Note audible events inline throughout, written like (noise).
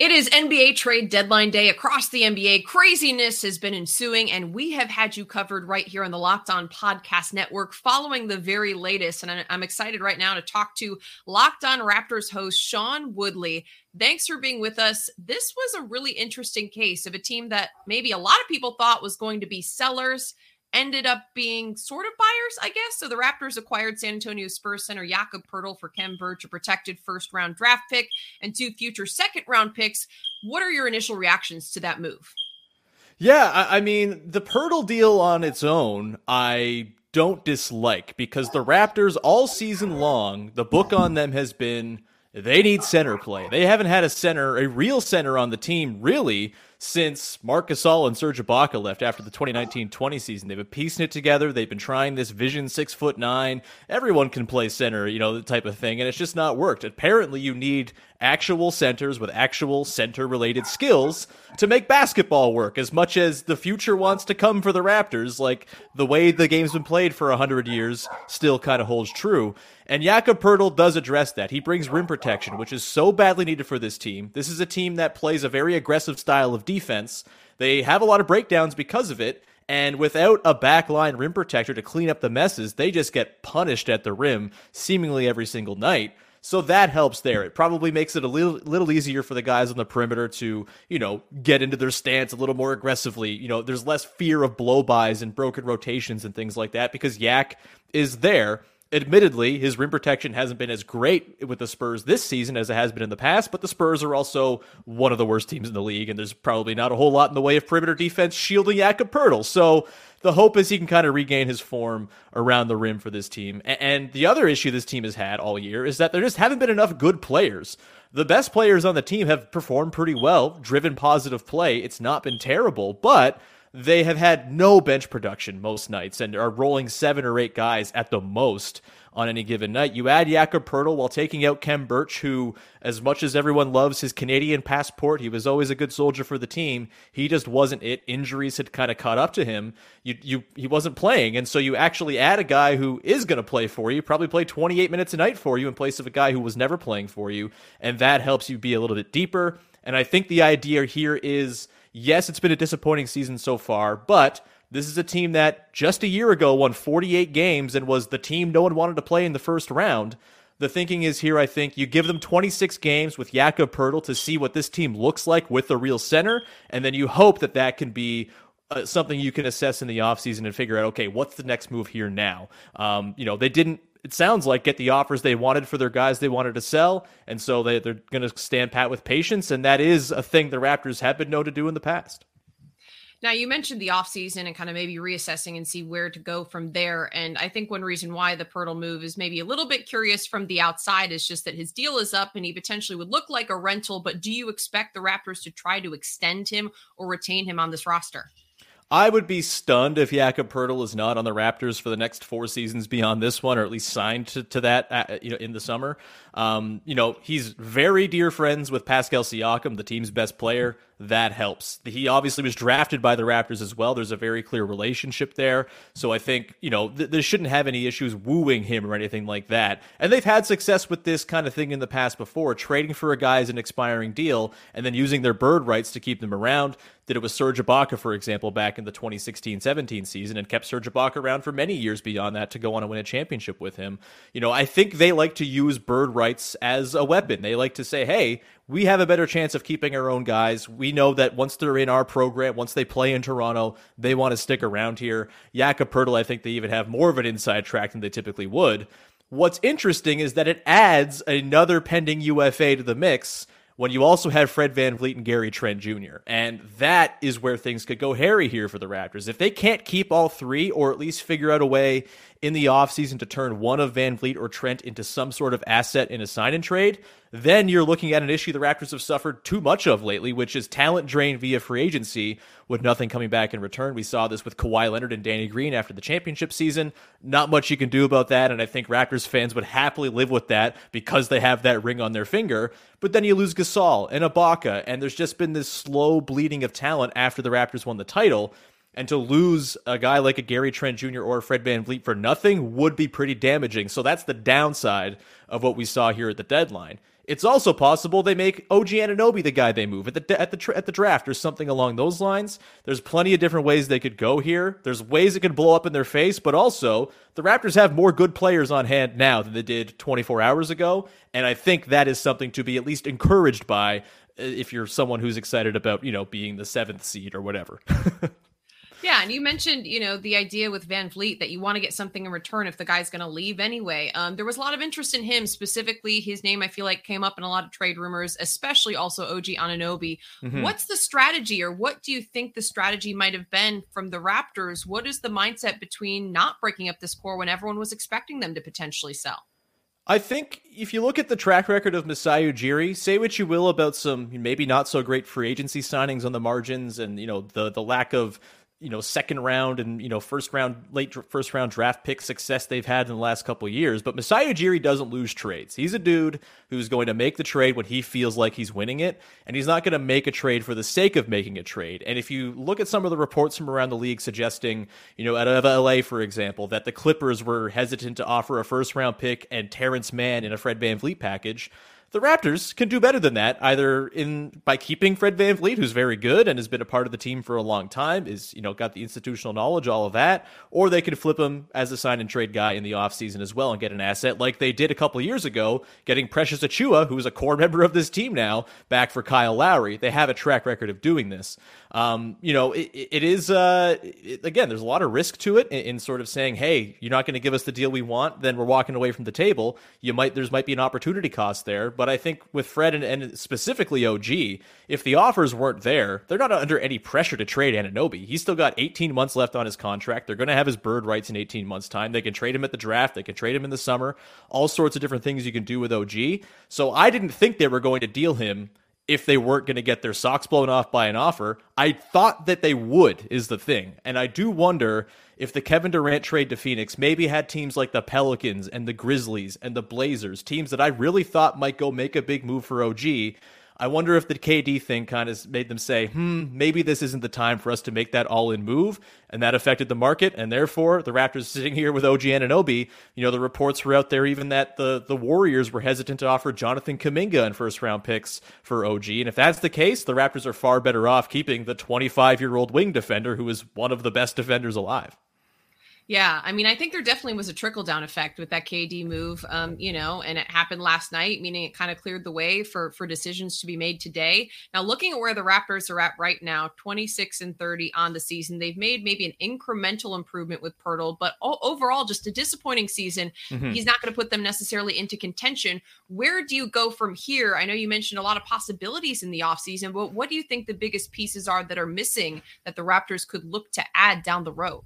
It is NBA trade deadline day across the NBA. Craziness has been ensuing, and we have had you covered right here on the Locked On Podcast Network following the very latest. And I'm excited right now to talk to Locked On Raptors host Sean Woodley. Thanks for being with us. This was a really interesting case of a team that maybe a lot of people thought was going to be sellers ended up being sort of buyers, I guess. So the Raptors acquired San Antonio Spurs center Jakob Poeltl for Khem Birch, a protected first round draft pick, and two future second round picks. What are your initial reactions to that move? Yeah, I, I mean, the Poeltl deal on its own, I don't dislike because the Raptors all season long, the book on them has been they need center play. They haven't had a center, a real center on the team, really, since Marc Gasol and Serge Ibaka left after the 2019-20 season. They've been piecing it together. They've been trying this vision six foot nine. Everyone can play center, you know, type of thing, and it's just not worked. Apparently, you need actual centers with actual center related skills to make basketball work as much as the future wants to come for the Raptors. Like the way the game's been played for 100 years still kind of holds true. And Jakob Poeltl does address that. He brings rim protection, which is so badly needed for this team. This is a team that plays a very aggressive style of defense. They have a lot of breakdowns because of it. And without a backline rim protector to clean up the messes, they just get punished at the rim seemingly every single night. So that helps there. It probably makes it a little little easier for the guys on the perimeter to, you know, get into their stance a little more aggressively. You know, there's less fear of blow blowbys and broken rotations and things like that because Yak is there admittedly, his rim protection hasn't been as great with the Spurs this season as it has been in the past, but the Spurs are also one of the worst teams in the league, and there's probably not a whole lot in the way of perimeter defense shielding Jakob. So the hope is he can kind of regain his form around the rim for this team. And the other issue this team has had all year is that there just haven't been enough good players. The best players on the team have performed pretty well, driven positive play. It's not been terrible, but they have had no bench production most nights and are rolling seven or eight guys at the most on any given night. You add Jakob Poeltl while taking out Khem Birch, who, as much as everyone loves his Canadian passport, he was always a good soldier for the team. He just wasn't it. Injuries had kind of caught up to him. You, you, he wasn't playing, and so you actually add a guy who is going to play for you, probably play 28 minutes a night for you in place of a guy who was never playing for you, and that helps you be a little bit deeper. And I think the idea here is Yes, it's been a disappointing season so far, but this is a team that just a year ago won 48 games and was the team no one wanted to play in the first round. The thinking is here, I think, you give them 26 games with Jakob Poeltl to see what this team looks like with the real center, and then you hope that that can be uh, something you can assess in the offseason and figure out, okay, what's the next move here now? Um, you know, they didn't it sounds like get the offers they wanted for their guys they wanted to sell, and so they, they're going to stand pat with patience, and that is a thing the Raptors have been known to do in the past. Now, you mentioned the offseason and kind of maybe reassessing and see where to go from there. And I think one reason why the Poeltl move is maybe a little bit curious from the outside is just that his deal is up and he potentially would look like a rental. But do you expect the Raptors to try to extend him or retain him on this roster? I would be stunned if Jakob Poeltl is not on the Raptors for the next four seasons beyond this one, or at least signed to, to that uh, you know in the summer. Um, you know he's very dear friends with Pascal Siakam, the team's best player that helps. He obviously was drafted by the Raptors as well. There's a very clear relationship there. So I think, you know, th- they shouldn't have any issues wooing him or anything like that. And they've had success with this kind of thing in the past before, trading for a guy as an expiring deal and then using their bird rights to keep them around. Did it with Serge Ibaka, for example, back in the 2016-17 season and kept Serge Ibaka around for many years beyond that to go on and win a championship with him. You know, I think they like to use bird rights as a weapon. They like to say, hey, we have a better chance of keeping our own guys. We know that once they're in our program, once they play in Toronto, they want to stick around here. Jakob Poeltl, I think they even have more of an inside track than they typically would. What's interesting is that it adds another pending UFA to the mix when you also have Fred VanVleet and Gary Trent Jr. And that is where things could go hairy here for the Raptors. If they can't keep all three or at least figure out a way in the offseason to turn one of VanVleet or Trent into some sort of asset in a sign and trade, then you're looking at an issue the Raptors have suffered too much of lately, which is talent drain via free agency with nothing coming back in return. We saw this with Kawhi Leonard and Danny Green after the championship season. Not much you can do about that, and I think Raptors fans would happily live with that because they have that ring on their finger. But then you lose Gasol and Ibaka, and there's just been this slow bleeding of talent after the Raptors won the title and to lose a guy like a Gary Trent Jr. or Fred VanVleet for nothing would be pretty damaging. So that's the downside of what we saw here at the deadline. It's also possible they make OG Anunoby the guy they move at the at the at the draft or something along those lines. There's plenty of different ways they could go here. There's ways it could blow up in their face, but also the Raptors have more good players on hand now than they did 24 hours ago, and I think that is something to be at least encouraged by uh, if you're someone who's excited about, you know, being the 7th seed or whatever. (laughs) Yeah, and you mentioned, you know, the idea with VanVleet that you want to get something in return if the guy's going to leave anyway. Um, there was a lot of interest in him specifically. His name, I feel like, came up in a lot of trade rumors, especially also OG Anunoby. Mm-hmm. What's the strategy, or what do you think the strategy might have been from the Raptors? What is the mindset between not breaking up this core when everyone was expecting them to potentially sell? I think if you look at the track record of Masai Ujiri, say what you will about some maybe not so great free agency signings on the margins and you know the the lack of you know second round and you know first round late first round draft pick success they've had in the last couple years but Masai Ujiri doesn't lose trades. He's a dude who's going to make the trade when he feels like he's winning it and he's not going to make a trade for the sake of making a trade. And if you look at some of the reports from around the league suggesting, you know, out of LA for example, that the Clippers were hesitant to offer a first round pick and Terrence Mann in a Fred VanVleet package, the Raptors can do better than that, either in by keeping Fred VanVleet, who's very good and has been a part of the team for a long time, is you know got the institutional knowledge, all of that, or they could flip him as a sign and trade guy in the offseason as well and get an asset like they did a couple years ago, getting Precious Achiuwa, who's a core member of this team now, back for Kyle Lowry. They have a track record of doing this. Um, you know, it, it is uh, it, again, there's a lot of risk to it in, in sort of saying, hey, you're not going to give us the deal we want, then we're walking away from the table. You might there's might be an opportunity cost there, but I think with Fred and, and specifically OG, if the offers weren't there, they're not under any pressure to trade Anunoby. He's still got 18 months left on his contract. They're going to have his bird rights in 18 months' time. They can trade him at the draft. They can trade him in the summer. All sorts of different things you can do with OG. So I didn't think they were going to deal him if they weren't going to get their socks blown off by an offer. I thought that they would, is the thing. And I do wonder if the Kevin Durant trade to Phoenix maybe had teams like the Pelicans and the Grizzlies and the Blazers, teams that I really thought might go make a big move for OG, I wonder if the KD thing kind of made them say, hmm, maybe this isn't the time for us to make that all in move. And that affected the market. And therefore, the Raptors sitting here with OG Anunoby, you know, the reports were out there even that the, the Warriors were hesitant to offer Jonathan Kuminga in first round picks for OG. And if that's the case, the Raptors are far better off keeping the 25 year old wing defender who is one of the best defenders alive. Yeah, I mean, I think there definitely was a trickle down effect with that KD move, um, you know, and it happened last night, meaning it kind of cleared the way for for decisions to be made today. Now, looking at where the Raptors are at right now, 26 and 30 on the season, they've made maybe an incremental improvement with Poeltl, but overall, just a disappointing season. Mm-hmm. He's not going to put them necessarily into contention. Where do you go from here? I know you mentioned a lot of possibilities in the offseason, but what do you think the biggest pieces are that are missing that the Raptors could look to add down the road?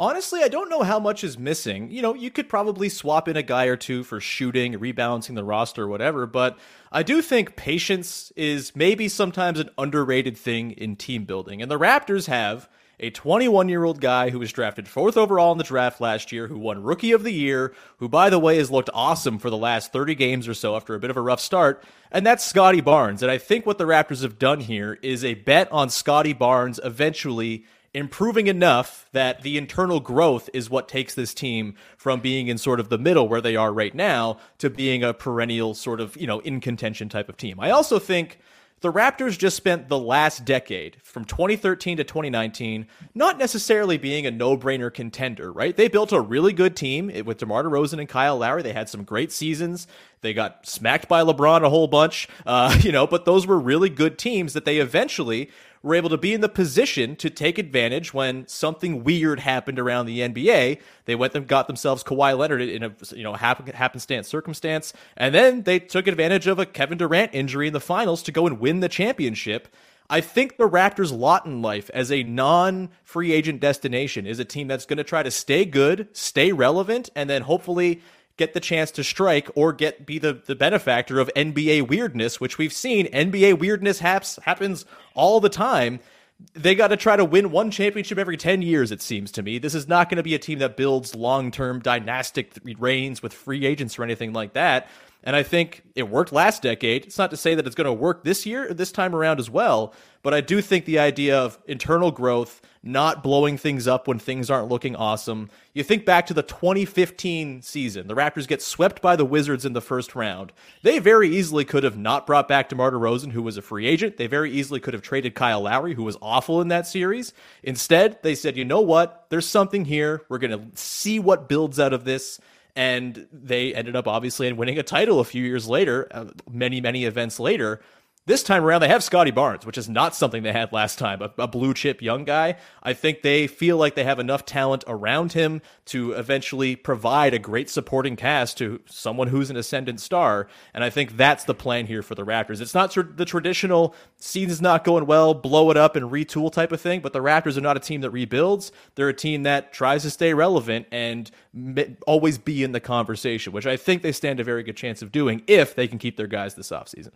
Honestly, I don't know how much is missing. You know, you could probably swap in a guy or two for shooting, rebalancing the roster, or whatever, but I do think patience is maybe sometimes an underrated thing in team building. And the Raptors have a 21 year old guy who was drafted fourth overall in the draft last year, who won Rookie of the Year, who, by the way, has looked awesome for the last 30 games or so after a bit of a rough start, and that's Scottie Barnes. And I think what the Raptors have done here is a bet on Scottie Barnes eventually improving enough that the internal growth is what takes this team from being in sort of the middle where they are right now to being a perennial sort of, you know, in contention type of team. I also think the Raptors just spent the last decade, from 2013 to 2019, not necessarily being a no-brainer contender, right? They built a really good team with DeMar DeRozan and Kyle Lowry. They had some great seasons. They got smacked by LeBron a whole bunch, uh, (laughs) you know, but those were really good teams that they eventually were able to be in the position to take advantage when something weird happened around the NBA. They went and got themselves Kawhi Leonard in a you know happen, happenstance circumstance, and then they took advantage of a Kevin Durant injury in the finals to go and win the championship. I think the Raptors' lot in life as a non free agent destination is a team that's going to try to stay good, stay relevant, and then hopefully get the chance to strike or get be the, the benefactor of NBA weirdness, which we've seen NBA weirdness haps, happens all the time. They got to try to win one championship every 10 years, it seems to me. This is not going to be a team that builds long term dynastic reigns with free agents or anything like that. And I think it worked last decade. It's not to say that it's going to work this year, this time around as well. But I do think the idea of internal growth, not blowing things up when things aren't looking awesome. You think back to the 2015 season, the Raptors get swept by the Wizards in the first round. They very easily could have not brought back DeMar DeRozan, who was a free agent. They very easily could have traded Kyle Lowry, who was awful in that series. Instead, they said, you know what? There's something here. We're going to see what builds out of this and they ended up obviously in winning a title a few years later, uh, many many events later. This time around, they have Scottie Barnes, which is not something they had last time. A, a, blue chip young guy. I think they feel like they have enough talent around him to eventually provide a great supporting cast to someone who's an ascendant star. And I think that's the plan here for the Raptors. It's not the traditional season's not going well, blow it up and retool type of thing. But the Raptors are not a team that rebuilds. They're a team that tries to stay relevant and always be in the conversation, which I think they stand a very good chance of doing if they can keep their guys this offseason.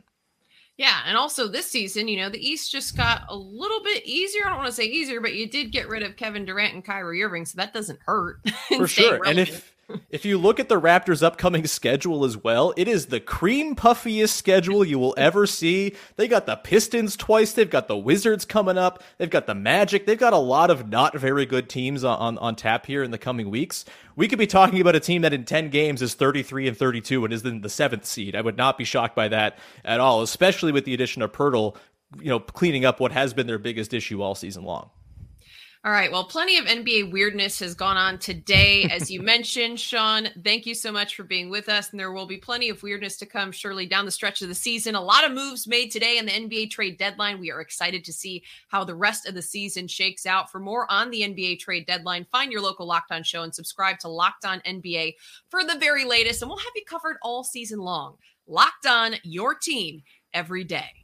Yeah, and also this season, you know, the East just got a little bit easier. I don't want to say easier, but you did get rid of Kevin Durant and Kyrie Irving, so that doesn't hurt. (laughs) For sure. Relevant. And if if you look at the Raptors' upcoming schedule as well, it is the cream puffiest schedule you will ever see. They got the Pistons twice. They've got the Wizards coming up. They've got the Magic. They've got a lot of not very good teams on, on, tap here in the coming weeks. We could be talking about a team that in 10 games is 33 and 32 and is in the seventh seed. I would not be shocked by that at all, especially with the addition of Poeltl, you know, cleaning up what has been their biggest issue all season long. All right. Well, plenty of NBA weirdness has gone on today. (laughs) As you mentioned, Sean, thank you so much for being with us. And there will be plenty of weirdness to come, surely, down the stretch of the season. A lot of moves made today in the NBA trade deadline. We are excited to see how the rest of the season shakes out. For more on the NBA trade deadline, find your local Locked On show and subscribe to Locked On NBA for the very latest. And we'll have you covered all season long. Locked On, your team every day.